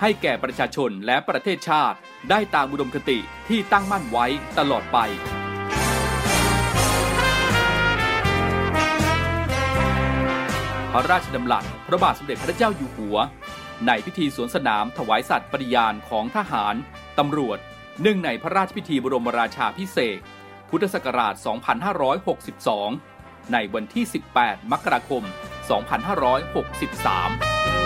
ให้แก่ประชาชนและประเทศชาติ ได้ตามอุดมคติที่ตั้งมั่นไว้ตลอดไป พระราชดำรัสพระบาทสมเด็จพระเจ้าอยู่หัว ในพิธีสวนสนามถวายสัตย์ปฏิญาณของทหาร ตำรวจเนื่องในพระราชพิธีบรมราชาพิเศษพุทธศักราช 2562 ในวันที่ 18 มกราคม 2563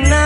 เ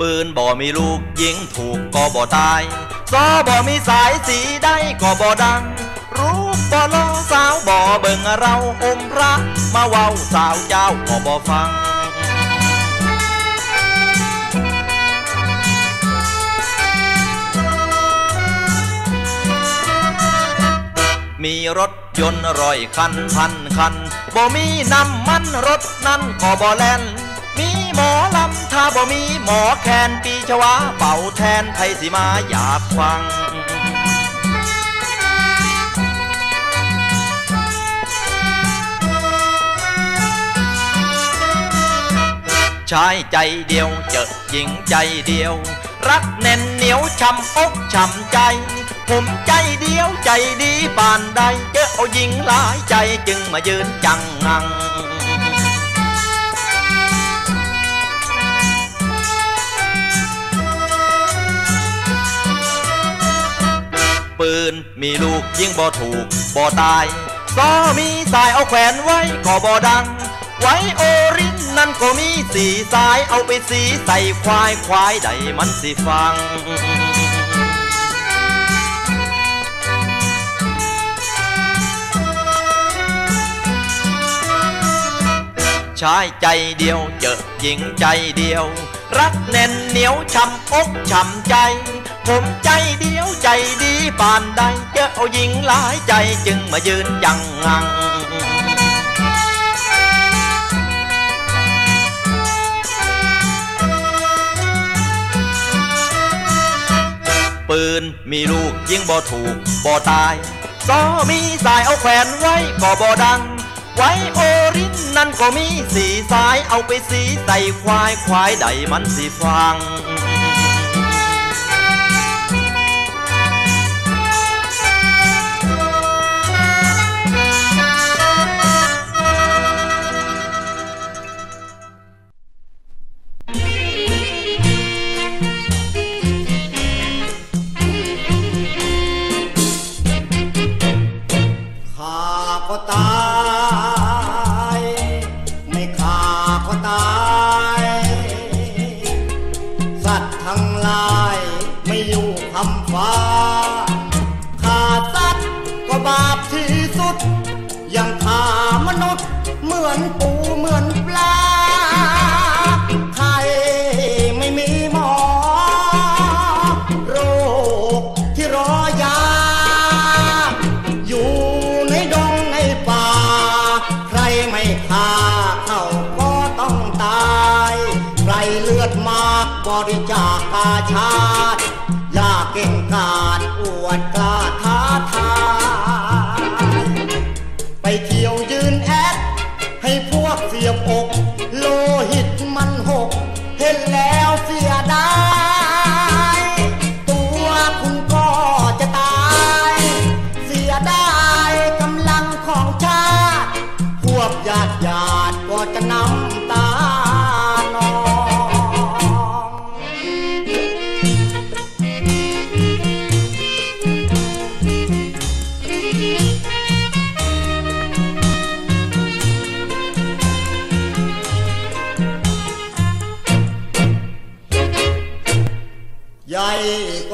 ปืนบ่ มีลูกยิงถูกก็บ่ตายซอบ่ มีสายสีได้ก็บ่ดัง รู้บ่ลอสาวบ่เบิ่งเราอมพระมาเว้าสาวเจ้าก็บ่ฟังมีรถยนต์ร้อยคันพันคันบ่ มีน้ำมันรถนั้นก็บ่แล่น หมอลำถ้าบ่มีหมอแคนปีชวาเป่าแทนไทยสิมาอยากฟังชายใจเดียวเจอหญิงใจเดียว รักแน่นเหนียวช้ำอกช้ำใจ ผมใจเดียวใจดีปานใดเจอเอาหญิงหลายใจจึงมายืนจังงัง ปืนมีลูกยิงบ่ถูกบ่ตายซอมีสายเอาแขวนไว้ก็บ่ดัง ไว้โอรินนั่นก็มีสีสายเอาไปสีใส่ควายควายใดมันสิฟังชายใจเดียวเจอหญิงใจเดียว รักแน่นเหนียวช้ำอกช้ำใจ ผมใจเดียวใจดีปานใดเจอเอาหญิงหลายใจจึงมายืนยังงังปืนมีลูกยิงบ่ถูกบ่ตายซอมีสายเอาแขวนไว้ก็บ่ดัง ไว้โอรินนั่นก็มีสีสายเอาไปสีใส่ควายควายใดมันสิฟัง ริจาคกาชาติ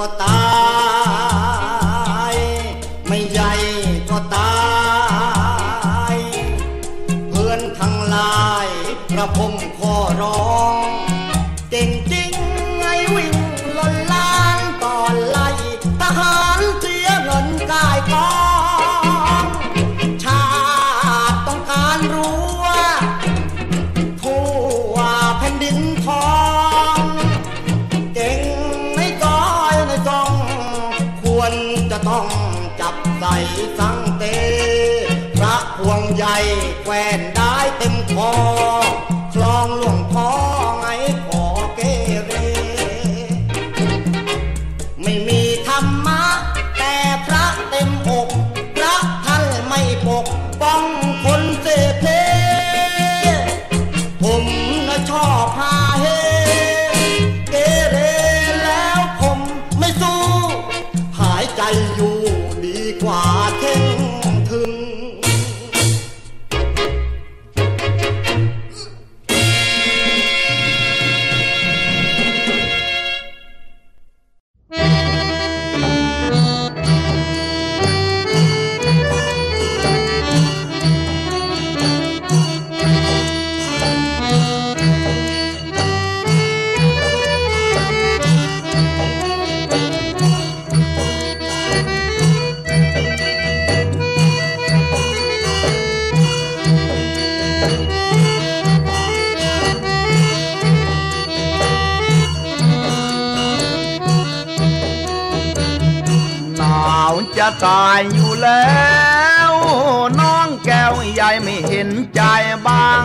ก็ตา เจะตายอยู่แล้ว น้องแก้วใหญ่ไม่เห็นใจบ้าง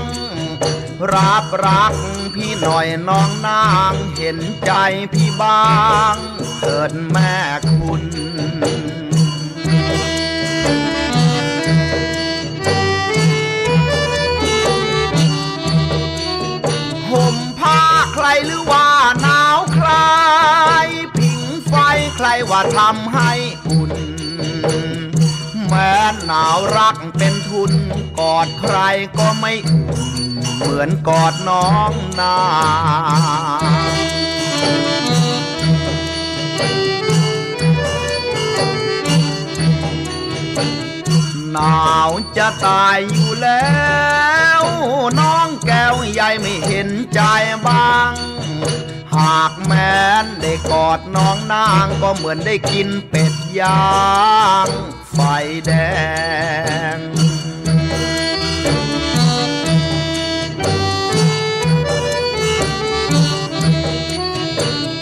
รับรักพี่หน่อยน้องนางเห็นใจพี่บ้าง เกิดแม่คุณห่มผ้าใครหรือว่าหนาวใครผิงไฟใครว่าทำให้ นแม้หนาวรักเป็นทุน กอดใครก็ไม่อุ่นเหมือนกอดน้องนาหนาวจะตายอยู่แล้ว น้องแก้วใหญ่ไม่เห็นใจบ้าง หากแม้นได้กอดน้องนางก็เหมือนได้กินเป็ด ยางไฟแดง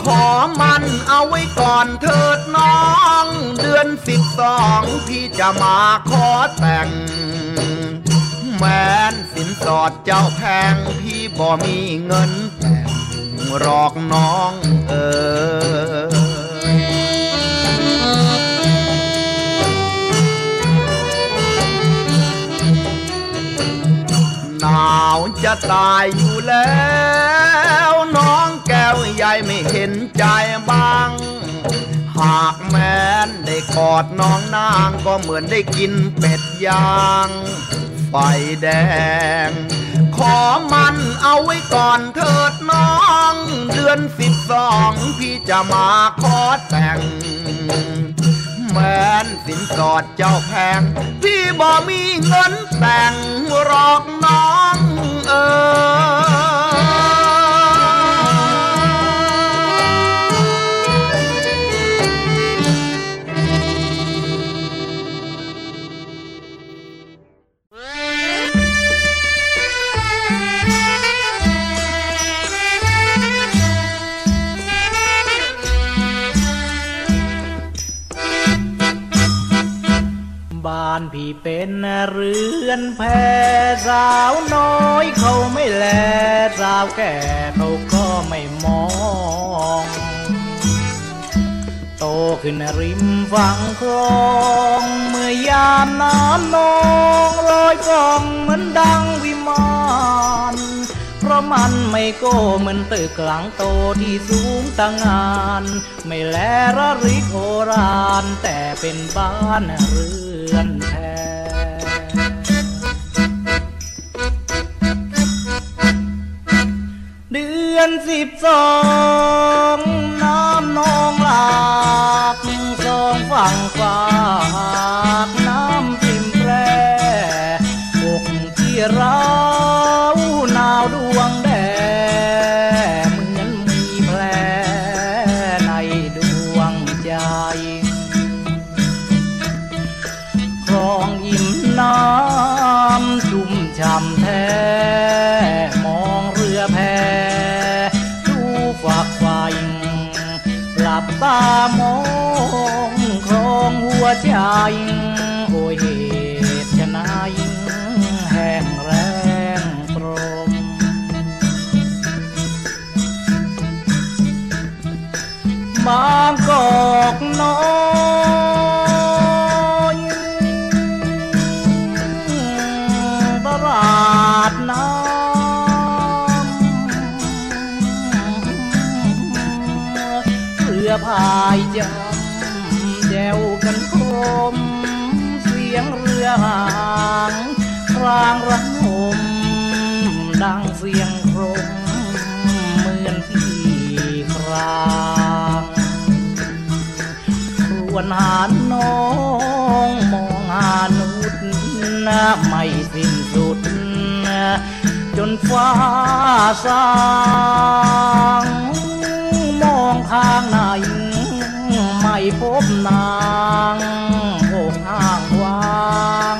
ขอมันเอาไว้ก่อนเถิดน้อง เดือนสิบสองพี่จะมาขอแต่ง แม้นสินสอดเจ้าแพงพี่บ่มีเงินแต่งหรอกน้องเออ หาวจะตายอยู่แล้ว น้องแก้วใหญ่ไม่เห็นใจบ้าง หากแม้นได้กอดน้องนางก็เหมือนได้กินเป็ดย่าง ไฟแดง ขอมันเอาไว้ก่อนเถิดน้อง เดือนสิบสองพี่จะมาขอแต่ง แฟนสินสอดเจ้าแพง พี่บ่มีเงินแต่งหรอกน้องเออ พี่เป็นเรือนแพสาวน้อยเขาไม่แลสาวแก่เขาก็ไม่มอง โตขึ้นริมฝั่งคลองเมื่อยามน้ำนองลอยกองเหมือนดังวิมาน เพราะมันไม่โก้เหมือนตึกหลังโตที่สูงตั้งงาน ไม่แลระริกโอรานแต่เป็นบ้านเรือนแพเดือนสิบสองน้ำนองหลากสองฝั่งฝากน้ำทิมแปรอกที่เรา นาวดวงแดงเหมือนมีแผลในดวงใจ คลองอิ่มน้ำชุ่มช่ำแท้ มองเรือแพดูฝักไฟหลับตามองคลองหัวใจ น้อยตลาดน้ำเรือพายจำแจวกันคม เสียงเรือหางครางระ วนหาน้องมองหานุษนะไม่สิ้นสุดจนฟ้าสางมองทางไหนไม่พบนางโอ้ห้างวาง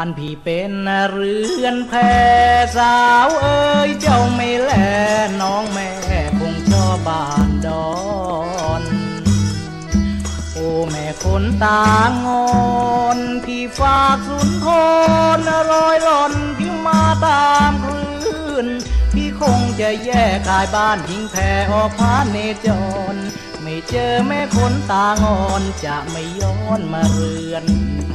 านพี่เป็นเรือนแพสาวเอ้ยเจ้าไม่แลน้องแม่คงชอบบานดอนโอ้แม่คนตางอนพี่ฝากสุนทรรอยหล่อนพี่มาตามคลื่นพี่คงจะแยกกายบ้านทิ้งแพออกพาเนจร ไม่เจอแม่คนตางอนจะไม่ย้อนมาเรือนแพ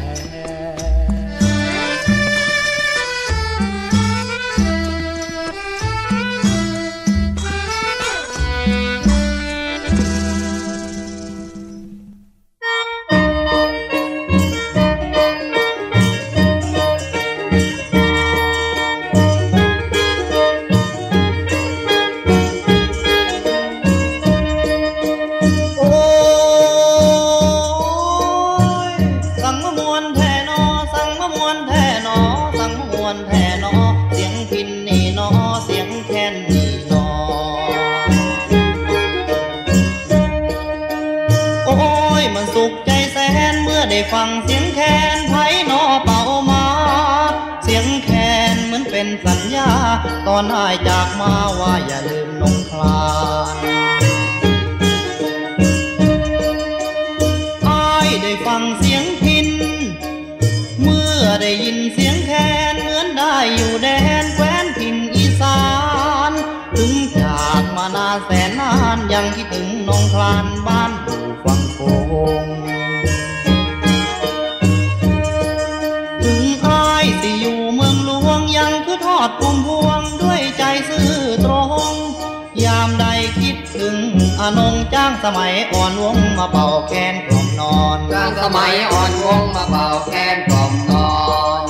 สมัยอ่อนวงมาเป่าแคนกล่อมนอนกลางสมัยอ่อนวงมาเป่าแคนกล่อมนอน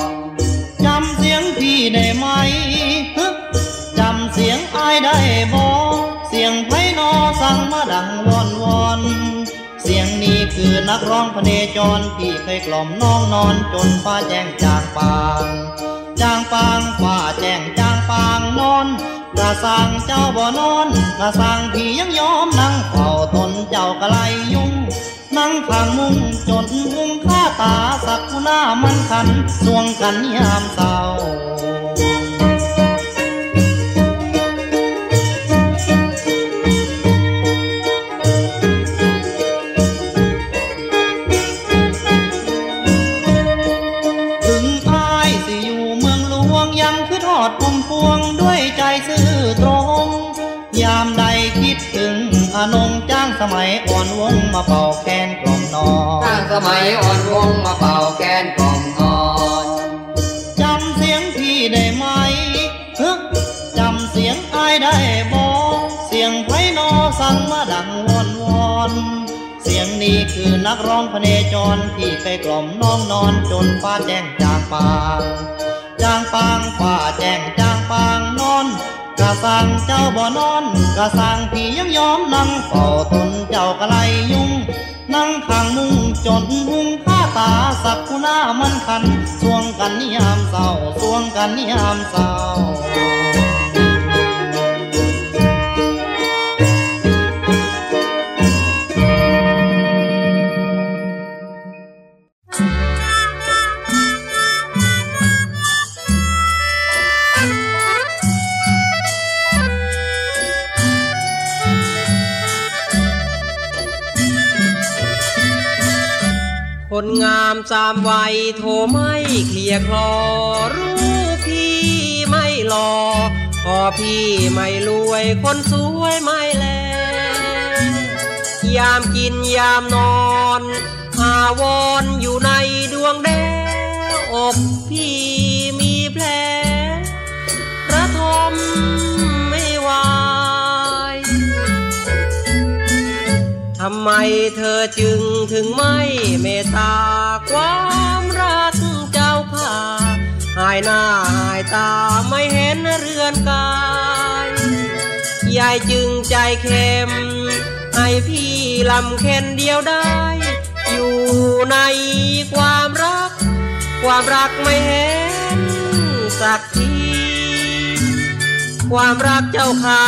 จำเสียงพี่ได้ไหมฮึจำเสียงอายได้บ่เสียงไพนอสั่งมาดังวอนวอนเสียงนี้คือนักร้องพเนจรที่เคยกล่อมน้องนอนจนฟ้าแจ้งจางปาง จางปางฟ้าแจ้งจางปางนอน กระสังเจ้าบ่นอนกระสังพี่ยังยอมนั่งเฝ้าตนเจ้ากะไลยุ่ง นั่งข้างมุงจนมุงข้าตาสักกุหน้ามันขันสวงกันยามเศร้า มัยอ่อนวงมาเป่าแคนกล่อมนอกลางสมัยอ่อนวงมาเป่าแคนกล่อมนอนจำเสียงพี่ได้ไหมฮึจำเสียงอายได้บอเสียงไพนอสั่งมาดังวอนวอนเสียงนี้คือนักร้องพเนจรที่เคยกล่อมน้องนอนจนฟ้าแจ้งจางปางจางปางฟ้าแจ้งจางปางนอน กะสังเจ้าบ่นอนกะสังพี่ยังยอมนั่งเฝ้าตนเจ้ากะไลยุ่ง นั่งข้างมุงจนมุงข้าตาสักกุหน้ามันคันสวงกันนิยามเศร้าสวงกันนิยามเศร้า งามสามวัยโทรไม่เคลียร์คลอ รู้พี่ไม่หลอพอพี่ไม่รวยคนสวยไม่แล ยามกินยามนอนอาวรออยู่ในดวงแดงอกพี่มีแผลระทมำไมเธอจึงถึงไม่เมตตาความรักเจ้าค่าหายหน้าหายตาไม่เห็นเรือนกายยายจึงใจเข้มให้พี่ลำเค็นเดียวได้ อยู่ในความรัก ความรักไม่เห็นสักที ความรักเจ้าขา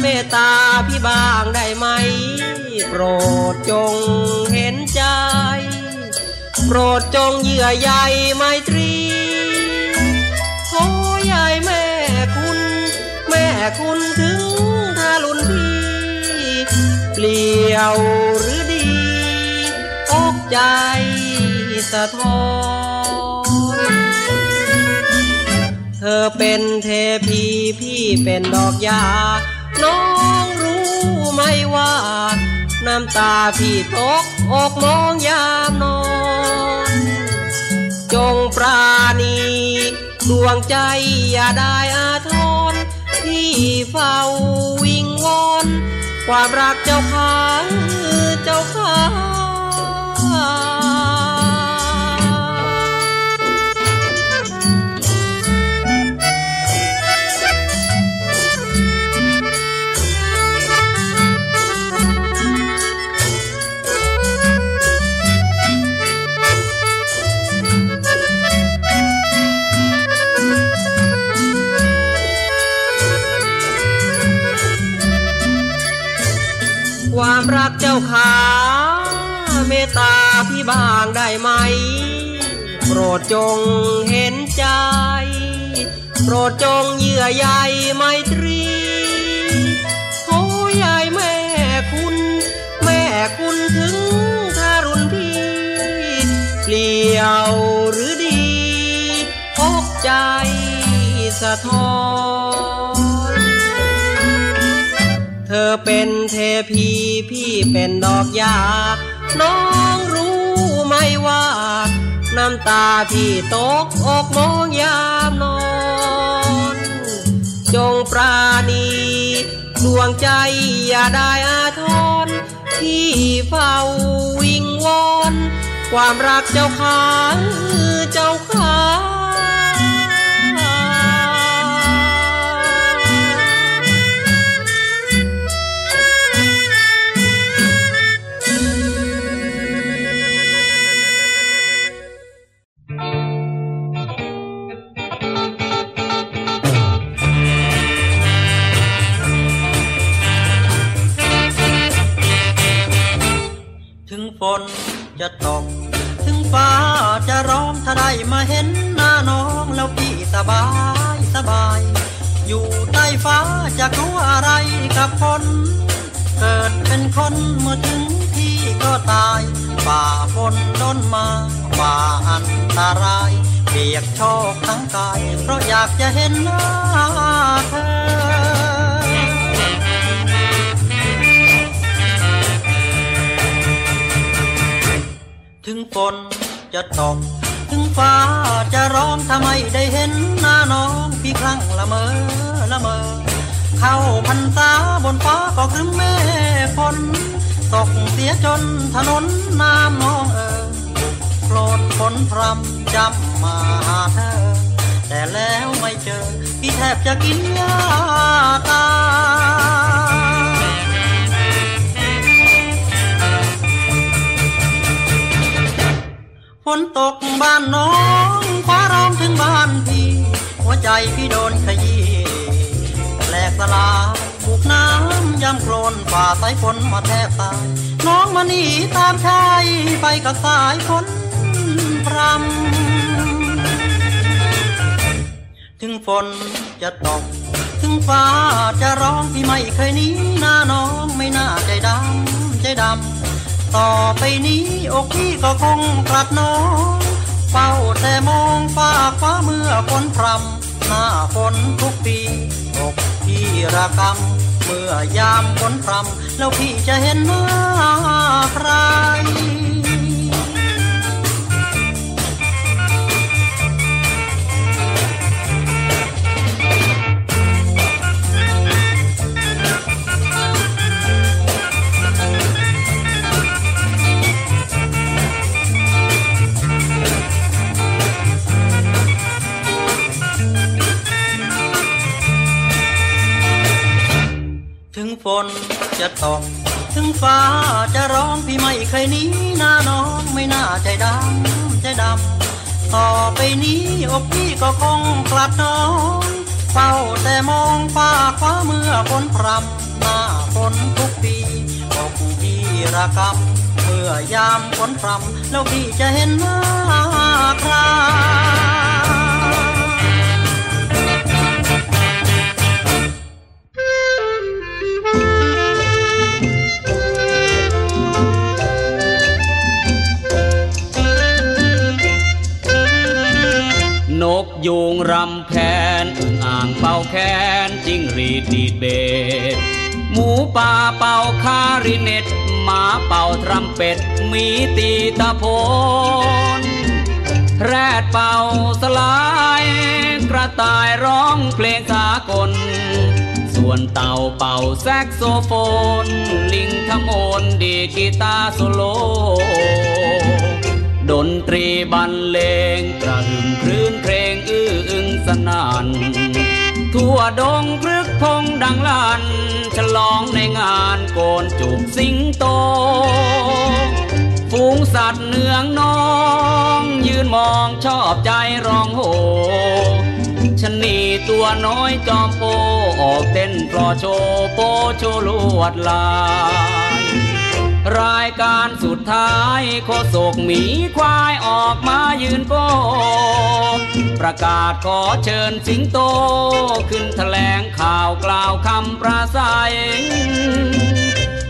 เมตตาพี่บ้างได้ไหม โปรดจงเห็นใจ โปรดจงเยื่อใยไมตรีโอ้ยายแม่คุณ แม่คุณถึงทารุณพี่เปลี่ยวหรือดีอกใจสะท้อนเธอเป็นเทพีพี่เป็นดอกยาน้องรู้ไหมว่า น้ำตาพี่ตกอกมองยามนอน จงปราณีดวงใจอย่าได้อาทรที่เฝ้าวิงวอนความรักเจ้าค้าเจ้าค้า รักเจ้าขาเมตตาพี่บางได้ไหม โปรดจงเห็นใจ โปรดจงเยื่อใยไมตรีโอ้ยายแม่คุณ แม่คุณถึงทารุณพี่เปลี่ยวหรือดีอกใจสะท้อน อเป็นเทพีพี่เป็นดอกยา น้องรู้ไหมว่า น้ำตาพี่ตกอกมองยามนอน จงปราณีดวงใจอย่าได้อาทรที่เฝ้าวิงวอน ความรักเจ้าค้างเจ้าค้างถึง จะตก ถึงฟ้าจะร้องถ้าได้มาเห็นหน้าน้องแล้วพี่สบายสบาย อยู่ใต้ฟ้าจะกลัวอะไรกับฝนเกิดเป็นคนเมื่อถึงที่ก็ตายฝ่าฝนด้นมาฝ่าอันตรายเปียกโชกทั้งกาย เพราะอยากจะเห็นหน้าเธอ ฝนจะตกถึงฟ้าจะร้องทำไมได้เห็นหน้าน้องพี่ครั้งละเมอละเมอ เข้าพรรษาบนฟ้าก็ครึ้มเมฆฝนตกเสียจนถนนน้ำน้องเออโคลนฝนพรำจำมาหาเธอ แต่แล้วไม่เจอ พี่แทบจะกินยาตาย ฝนตกบ้านน้องฟ้าร้องถึงบ้านพี่ หัวใจพี่โดนขยี้แหลกสลาบุกน้ำย่ำโคลนฝ่าสายฝนมาแทบตาย น้องมาหนีตามชายไปกับสายฝนพรำถึงฝนจะตก ถึงฟ้าจะร้องพี่ไม่เคยหนีหน้าน้องไม่น่าใจดำใจดำ ต่อไปนี้อกพี่ก็คงกลัดน้องเฝ้าแต่มองฟ้าฟ้าเมื่อฝนพรำหน้าฝนทุกปีอกพี่ระกำเมื่อยามฝนพรำแล้วพี่จะเห็นหน้าใคร ถึงฝนจะตก ถึงฟ้าจะร้องพี่ไม่เคยหนีหน้าน้องไม่น่าใจดำใจดำต่อไปนี้อกพี่ก็คงกลัดน้องเฝ้าแต่มองฟ้าคว้าเมื่อฝนพรำหน้าฝนทุกปีบอกูพี่ระกำเมื่อมื่อยามฝนพรำแล้วพี่จะเห็นหน้าใคร ยูงรำแคนอึ่งอ่างเป่าแคนจิ้งรีดดีดเบดหมูป่าเป่าคาริเนตหมาเป่าทรัมเป็ดมีตีตะโพนแรดเป่าสลายกระต่ายร้องเพลงสากล ส่วนเต่าเป่าแซกโซโฟน ลิงทำโอนดีกีตาร์โซโล ดนตรีบรรเลงกระหึ่มคลื่นเพลงอื้ออึงสนานทั่วดงพฤกพงดังลันฉลองในงานโกนจุกสิงโต ฝูงสัตว์เนืองน้อง ยืนมองชอบใจร้องโหชนีตัวน้อยจอมโปออกเต้นปลอโชว์โปโชลวดลาย รายการสุดท้ายโคศกหมีควายออกมายืนโก ประกาศขอเชิญสิงโต ขึ้นแถลงข่าวกล่าวคำประสัย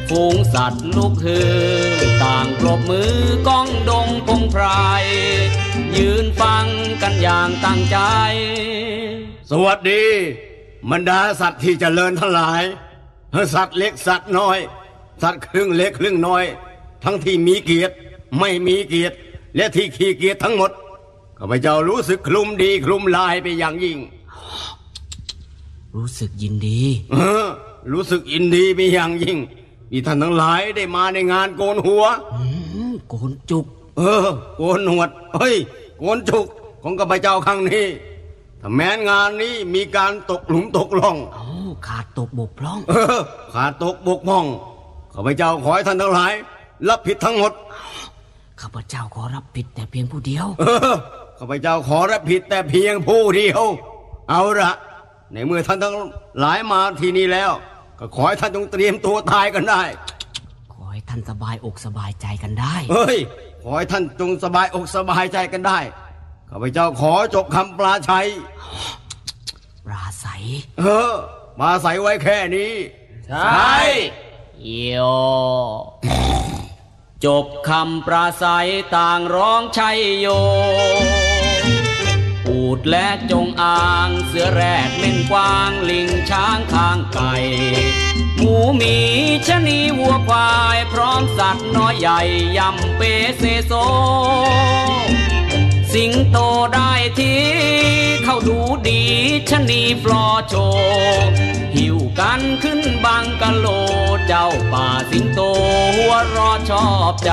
ฝูงสัตว์ลูกฮือ ต่างปรบมือก้องดงพงไพรยืนฟังกันอย่างตั้งใจ สวัสดีบรรดาสัตว์ที่เจริญทั้งหลายสัตว์เล็กสัตว์น้อย สัตว์ครึ่งเล็กครึ่งน้อย ทั้งที่มีเกียรติไม่มีเกียรติ และที่ขี้เกียรติทั้งหมดข้าพเจ้ารู้สึกคลุมดีคลุมลายไปอย่างยิ่ง รู้สึกยินดี เออ รู้สึกยินดีไปอย่างยิ่งที่ท่านทั้งหลายได้มาในงานโกนหัวโกนจุก เออ โกนหนวดเฮ้ย โกนจุกของข้าพเจ้าครั้งนี้ถ้าแม้นงานนี้มีการตกหลุมตกล่องโอ้ขาดตกบกพร่อง เออ ขาดตกบกพร่อง ข้าพเจ้าขอให้ท่านทั้งหลาย รับผิดทั้งหมด ข้าพเจ้าขอรับผิดแต่เพียงผู้เดียว เออข้าพเจ้าขอรับผิดแต่เพียงผู้เดียว เอาละในเมื่อท่านทั้งหลายมาที่นี่แล้ว ก็ขอให้ท่านจงเตรียมตัวตายกันได้ ขอให้ท่านสบายอกสบายใจกันได้ เฮ้ย ขอให้ท่านจงสบายอกสบายใจกันได้ ข้าพเจ้าขอจบคำปลาชัย ปราศัย เออ มาใส่ไว้แค่นี้ ใช่ โยจบคำปราศัยต่างร้องชัยโย อูดและจงอางเสือแรดเล่นกวางลิงช้างข้างไก่ หมูหมีชะนีวัวควาย พร้อมสัตว์น้อยใหญ่ยำเปเซโซ สิงโตได้ที่เข้าดูดีชะนีฟลอโชว์หิวกันขึ้นบังกะโล เจ้าป่าสิงโตหัวรอชอบใจ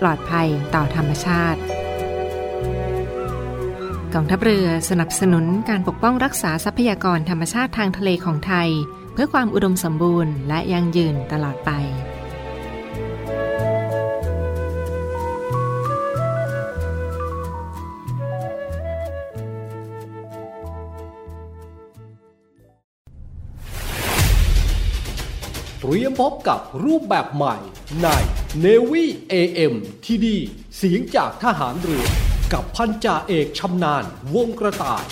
ปลอดภัยต่อธรรมชาติกองทัพเรือสนับสนุนการปกป้องรักษาทรัพยากรธรรมชาติทางทะเลของไทย เพื่อความอุดมสมบูรณ์และยั่งยืนตลอดไปเตรียมพบกับรูปแบบใหม่ใน n นวี่เอ็มทีดีเสียงจากทหารเรือ กับพันจ่าเอกชำนาญวงกระต่าย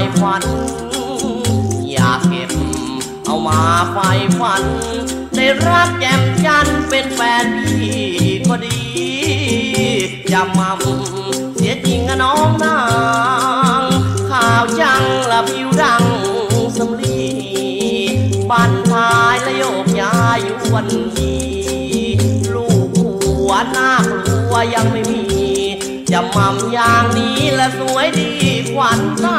ไฟฟัน อยากเก็บ เอามาไฟฟันได้รักแจ่มจันเป็นแฟนพี่ก็ดีจะมั่มเสียจริงอะน้องนางข่าวจังละผิวดังสำลีบันทายและโยกย้ายอยู่วันดีลูกหัวหน้ากลัวยังไม่มี จะมั่มอย่างนี้และสวยดีขวัญตา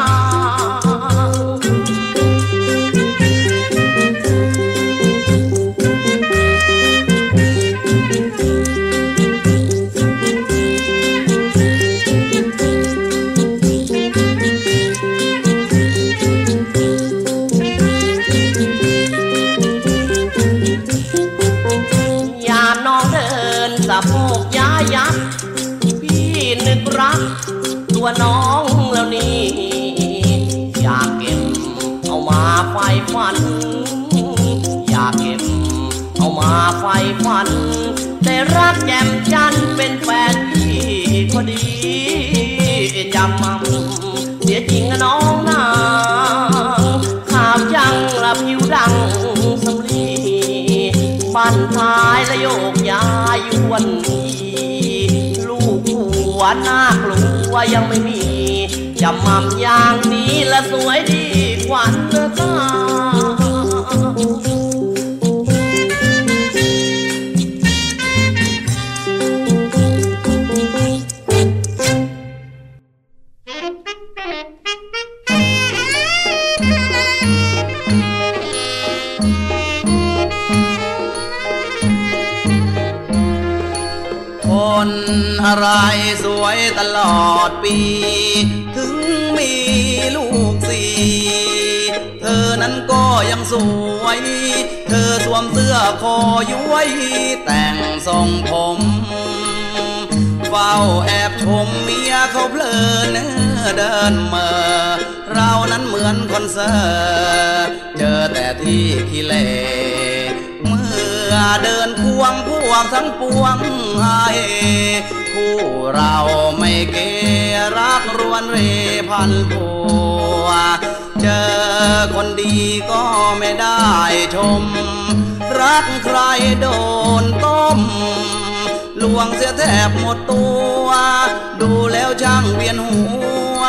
รักแจ่มจันเป็นแฟนพี่พอดีจำมั่มเสียจริงนะน้องนางขาวจังละผิวดังสำลีบ้นท้ายและโยกย้ายวนนีลูกหัวหน้ากลัวยังไม่มีจำมั่มอย่างนี้ละสวยดีกว่าเนื้อตา มเสื้อคอย้ยแต่งทรงผม เฝ้าแอบชมเมียเขาเพลินเดินเมอเรานั้นเหมือนคนเซอร์เจอแต่ที่ขี้เลเมื่อเดินควงพวงทั้งปวงไห้คู่เราไม่เกรักรวนเรพันผัวเจอคนดีก็ไม่ได้ชม รักใครโดนต้มลวงเสียแทบหมดตัว ดูแล้วช่างเวียนหัว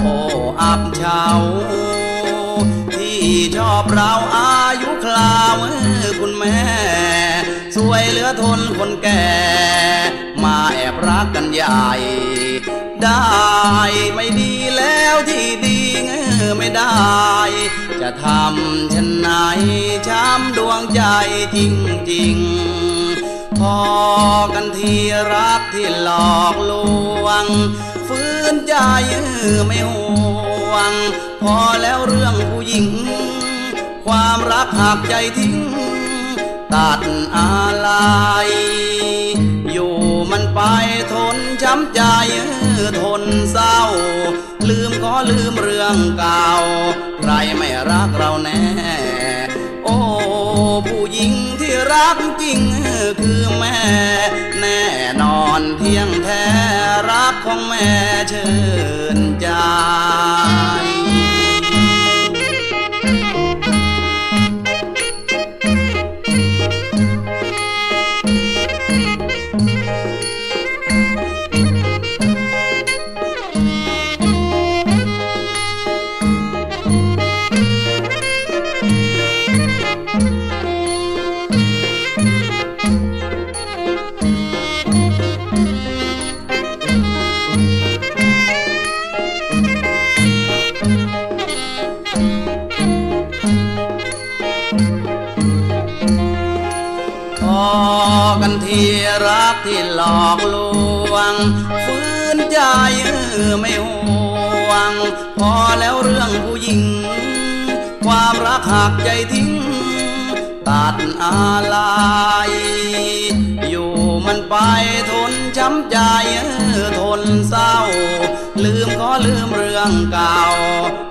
โอ้อับเฉาที่ชอบเราอายุคราวคุณแม่ สวยเหลือทนคนแก่ มาแอบรักกันใหญ่ ได้ไม่ดีแล้วที่ดีเงอไม่ได้ จะทำฉันไหนช้ำดวงใจจริงๆพอกันที่รักที่หลอกลวง ฟื้นใจไม่ห่วง พอแล้วเรื่องผู้หญิง ความรักหักใจทิ้ง ตัดอะไรอยู่มันไปทนช้ำใจทนเศร้า ลืมก็ลืมเรื่องเก่า เราแน่ โอ้ผู้หญิงที่รักจริงคือแม่ แน่นอนเที่ยงแท้รักของแม่เชิญใจ กที่หลอกลวงฟื้นใจไม่ห่วง พอแล้วเรื่องผู้หญิง ความรักหักใจทิ้ง ตัดอะไรอยู่มันไปทนช้ำใจทนเศร้า ลืมก็ลืมเรื่องเก่า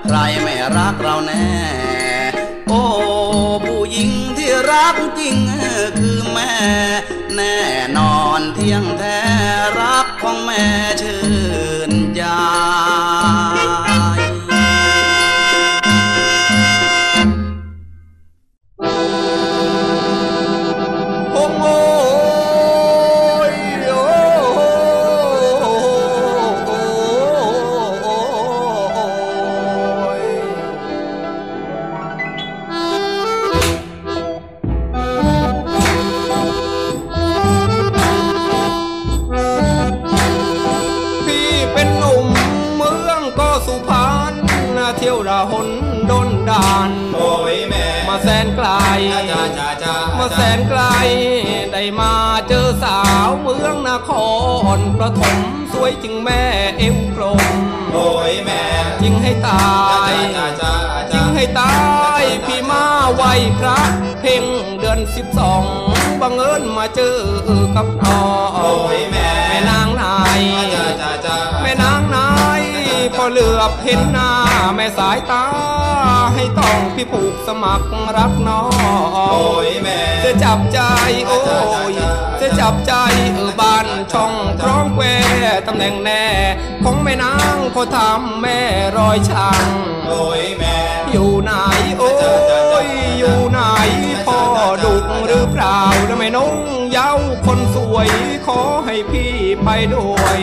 ใครไม่รักเราแน่ โอ้ผู้หญิงที่รักจริงคือแม่ แน่นอนเที่ยงแท้รักของแม่ชื่นใจ รประถมสวยจึงแม่เอวกลมโอ้ยแม่จึงให้ตายจึงให้ตายพี่มาไหวพระ เพ่งเดือนสิบสองบังเอิญมาเจอกับน้องโอ้ยแม่ เหลือบเห็นหน้าแม่สายตา ให้ต้องพี่ผูกสมัครรักน้องโอ้ยแม่จะจับใจโอ้ยจะจับใจเออบ้านช่องคล้องแควตำแหน่งแน่ของแม่นางเขาทำแม่รอยช่างโอ้ยแม่อยู่ไหนโอ้ยอยู่ไหนพ่อดุหรือเปล่าแล้วแม่นงเย้าคนสวย ขอให้พี่ไปด้วย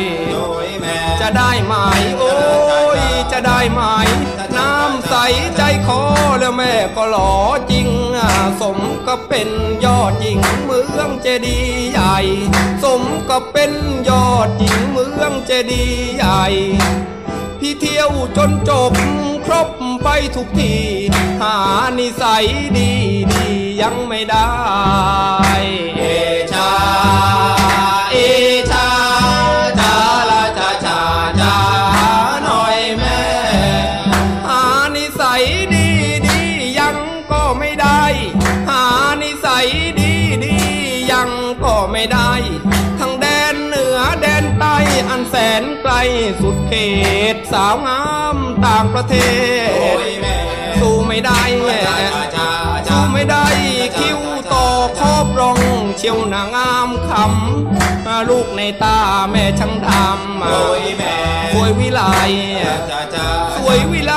จะได้ไหมโอ้ยจะได้ไหมน้ำใสใจคอแล้วแม่ก็หล่อจริง สมก็เป็นยอดหญิงเมืองเจดีย์ใหญ่ สมก็เป็นยอดหญิงเมืองเจดีย์ใหญ่พี่เที่ยวจนจบครบไปทุกที หานิสัยดีดียังไม่ได้เอชา สุดเขตสาวงามต่างประเทศ สู้ไม่ได้แง่สู้ไม่ได้คิ้วต่อคอบรองเชียวนางามคำลูกในตาแม่ช่างทำโอ้ยแม่สวยวิไลจ้าจ้าสวยวิไล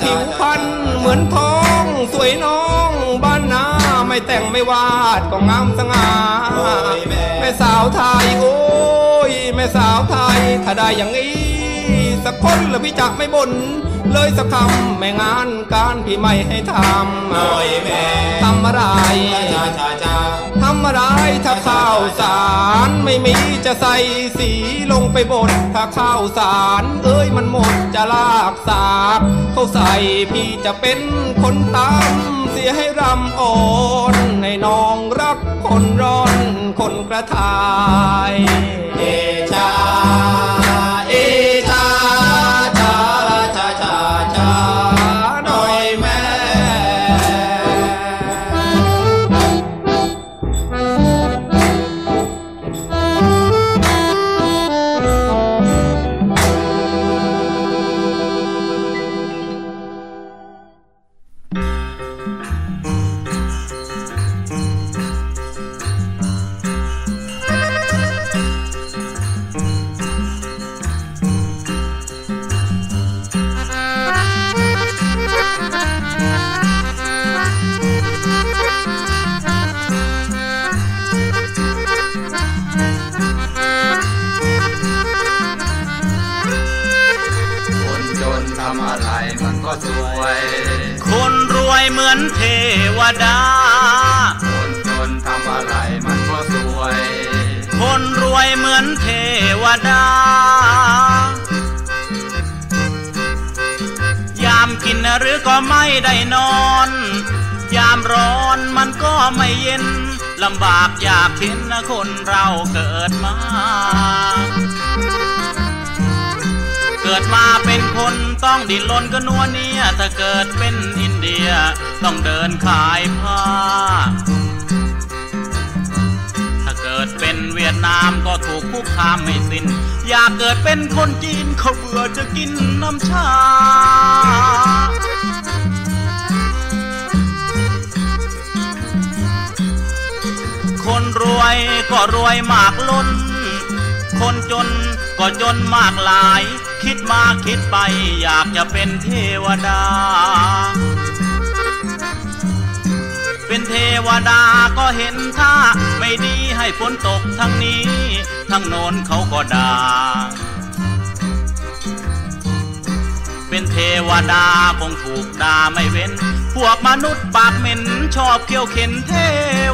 ผิวพรรณเหมือนทอง สวยน้องบ้านนาไม่แต่งไม่วาดก็งามสง่าแม่สาวไทยโอ้ยแม่สาวไทย ถ้าได้อย่างนี้ สักคนละพี่จะไม่บ่นเลยสักคำแม่งานการพี่ไม่ให้ทำโอ้ยแม่ทำอะไรจ้าจ้าจ้าทำอะไรถ้าข้าวสารไม่มีจะใส่สีลงไปบดถ้าข้าวสารเอ้ยมันหมดจะลากสากเขาใส่พี่จะเป็นคนตามเสียให้รำอ่อนให้น้องรักคนร้อน คนกระทายเดชาำอะไรมันก็สวย คนรวยเหมือนเทวดา คนจนทำอะไรมันก็สวย คนรวยเหมือนเทวดา ยามกินหรือก็ไม่ได้นอน ยามร้อนมันก็ไม่เย็นลำบากอยากเห็นนะคนเราเกิดมา เกิดมาเป็นคนต้องดิ้นรนก็นัวเนียถ้าเกิดเป็นอินเดียต้องเดินขายผ้า ถ้าเกิดเป็นเวียดนามก็ถูกคุกคามไม่สิน้น อยากเกิดเป็นคนจีนเขาเบื่อจะกินน้ำชาคนรวยก็รวยมากล้น คนจนก็จนมากหลาย คิดมาคิดไปอยากจะเป็นเทวดา เป็นเทวดาก็เห็นท่าไม่ดีให้ฝนตกทั้งนี้ ทั้งโน้นเขาก็ด่า เป็นเทวดาคงถูกด่าไม่เว้น พวกมนุษย์ปากเหม็นชอบเคี่ยวเข็นเท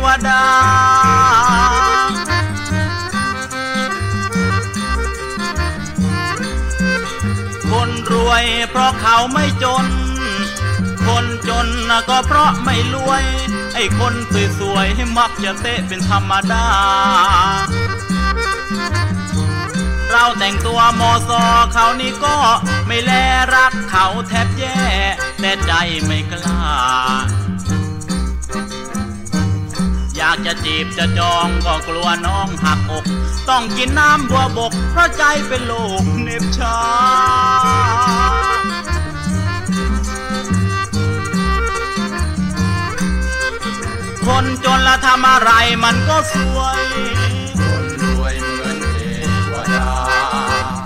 วดา วยเพราะเขาไม่จน คนจนก็เพราะไม่รวย ไอ้คนสวยๆมักจะเตะเป็นธรรมดา เราแต่งตัวมอซอเขานี่ก็ไม่แลรักเขาแทบแย่แต่ใจไม่กล้า อยากจะจีบจะจองก็กลัวน้องหักอก ต้องกินน้ำบัวบก เพราะใจเป็นโลกเน็บชาคนจนละทำอะไรมันก็สวย คนรวยเหมือนเทวดา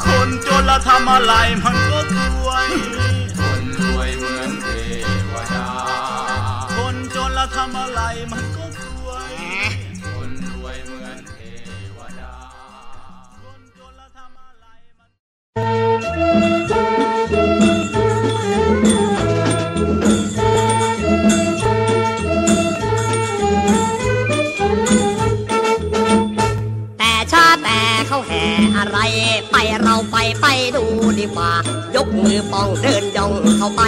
คนจนละทำอะไรมันก็ แต่ อะไรไปเราไปไปดูดีกว่า ยกมือป้องเดินย่องเข้าไป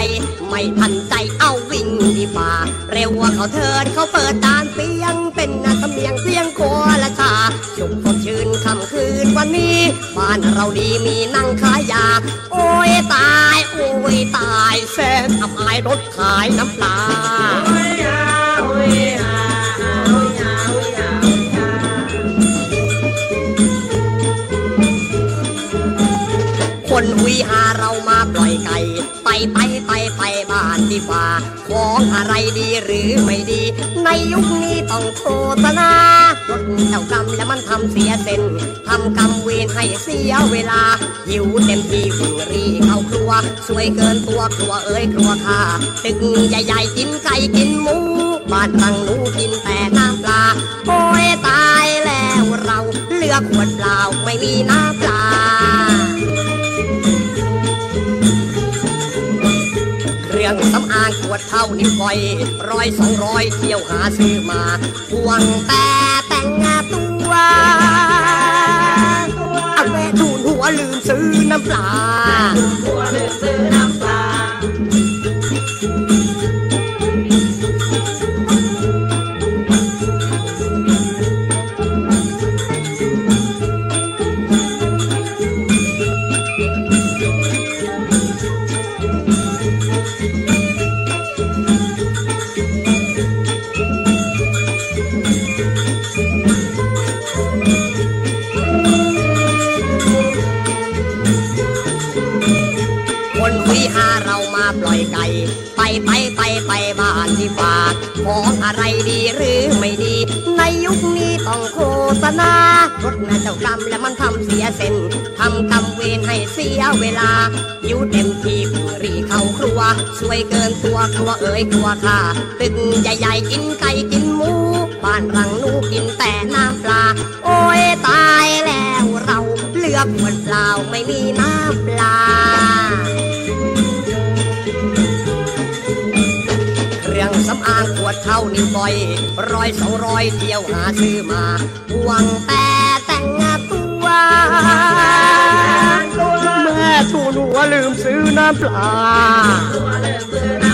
ไม่ทันใจเอาวิ่งดีกว่า เร็วว่าเขาเถิดเขาเปิดตานเปียง เป็นนาสำเนียงเสียงโคละชาสุขสดชื่นค่ำคืนวันนี้ บ้านเราดีมีนั่งขายยา โอ้ยตาย โอ้ยตายแสนอับอายรถขายน้ำปลา นหุยหาเรามาปล่อยไก่ ไปไปไปไปบ้านดีกว่า ของอะไรดีหรือไม่ดี ในยุคนี้ต้องโฆษณารถเจ้ากรรมและมันทำเสียเส้นทำกรรมเวรให้เสียเวลา หิวเต็มที่วิ่งรีเข้าครัว สวยเกินตัวครัวเอ้ยครัวข้าตึกใหญ่ๆกินไก่กินหมูบ้านรังหนูกินแต่น้ำปลาโอ้ยตายแล้วเรา เลือกขวดเปล่าไม่มีน้ำ ดเท่านิ้วก้อยร้อยสองร้อยเที่ยวหาซื้อมาหวงแต่แต่งตัวเอาแม่ทูนหัวลืมซื้อน้ำปลาหัวลืมซื้อน้ำปลา น่ะเจ้ากรรมและมันทำเสียเส้นทำกรรมเวรให้เสียเวลาหิวเต็มที่พึ่งรีเข้าครัวสวยเกินตัวครัวเอ๋ยครัวข้าตึกใหญ่ๆกินไก่กินหมู บ้านรังนูกินแต่น้ำปลา โอ้ยตายแล้วเราเหลือขวดเปล่าไม่มีน้ำปลาเรื่องสำอางขวดเท่านิ้วก้อย ร้อยสองร้อยเที่ยวหาซื้อมาหวังแต่ ลืมซื้อน้ำปลา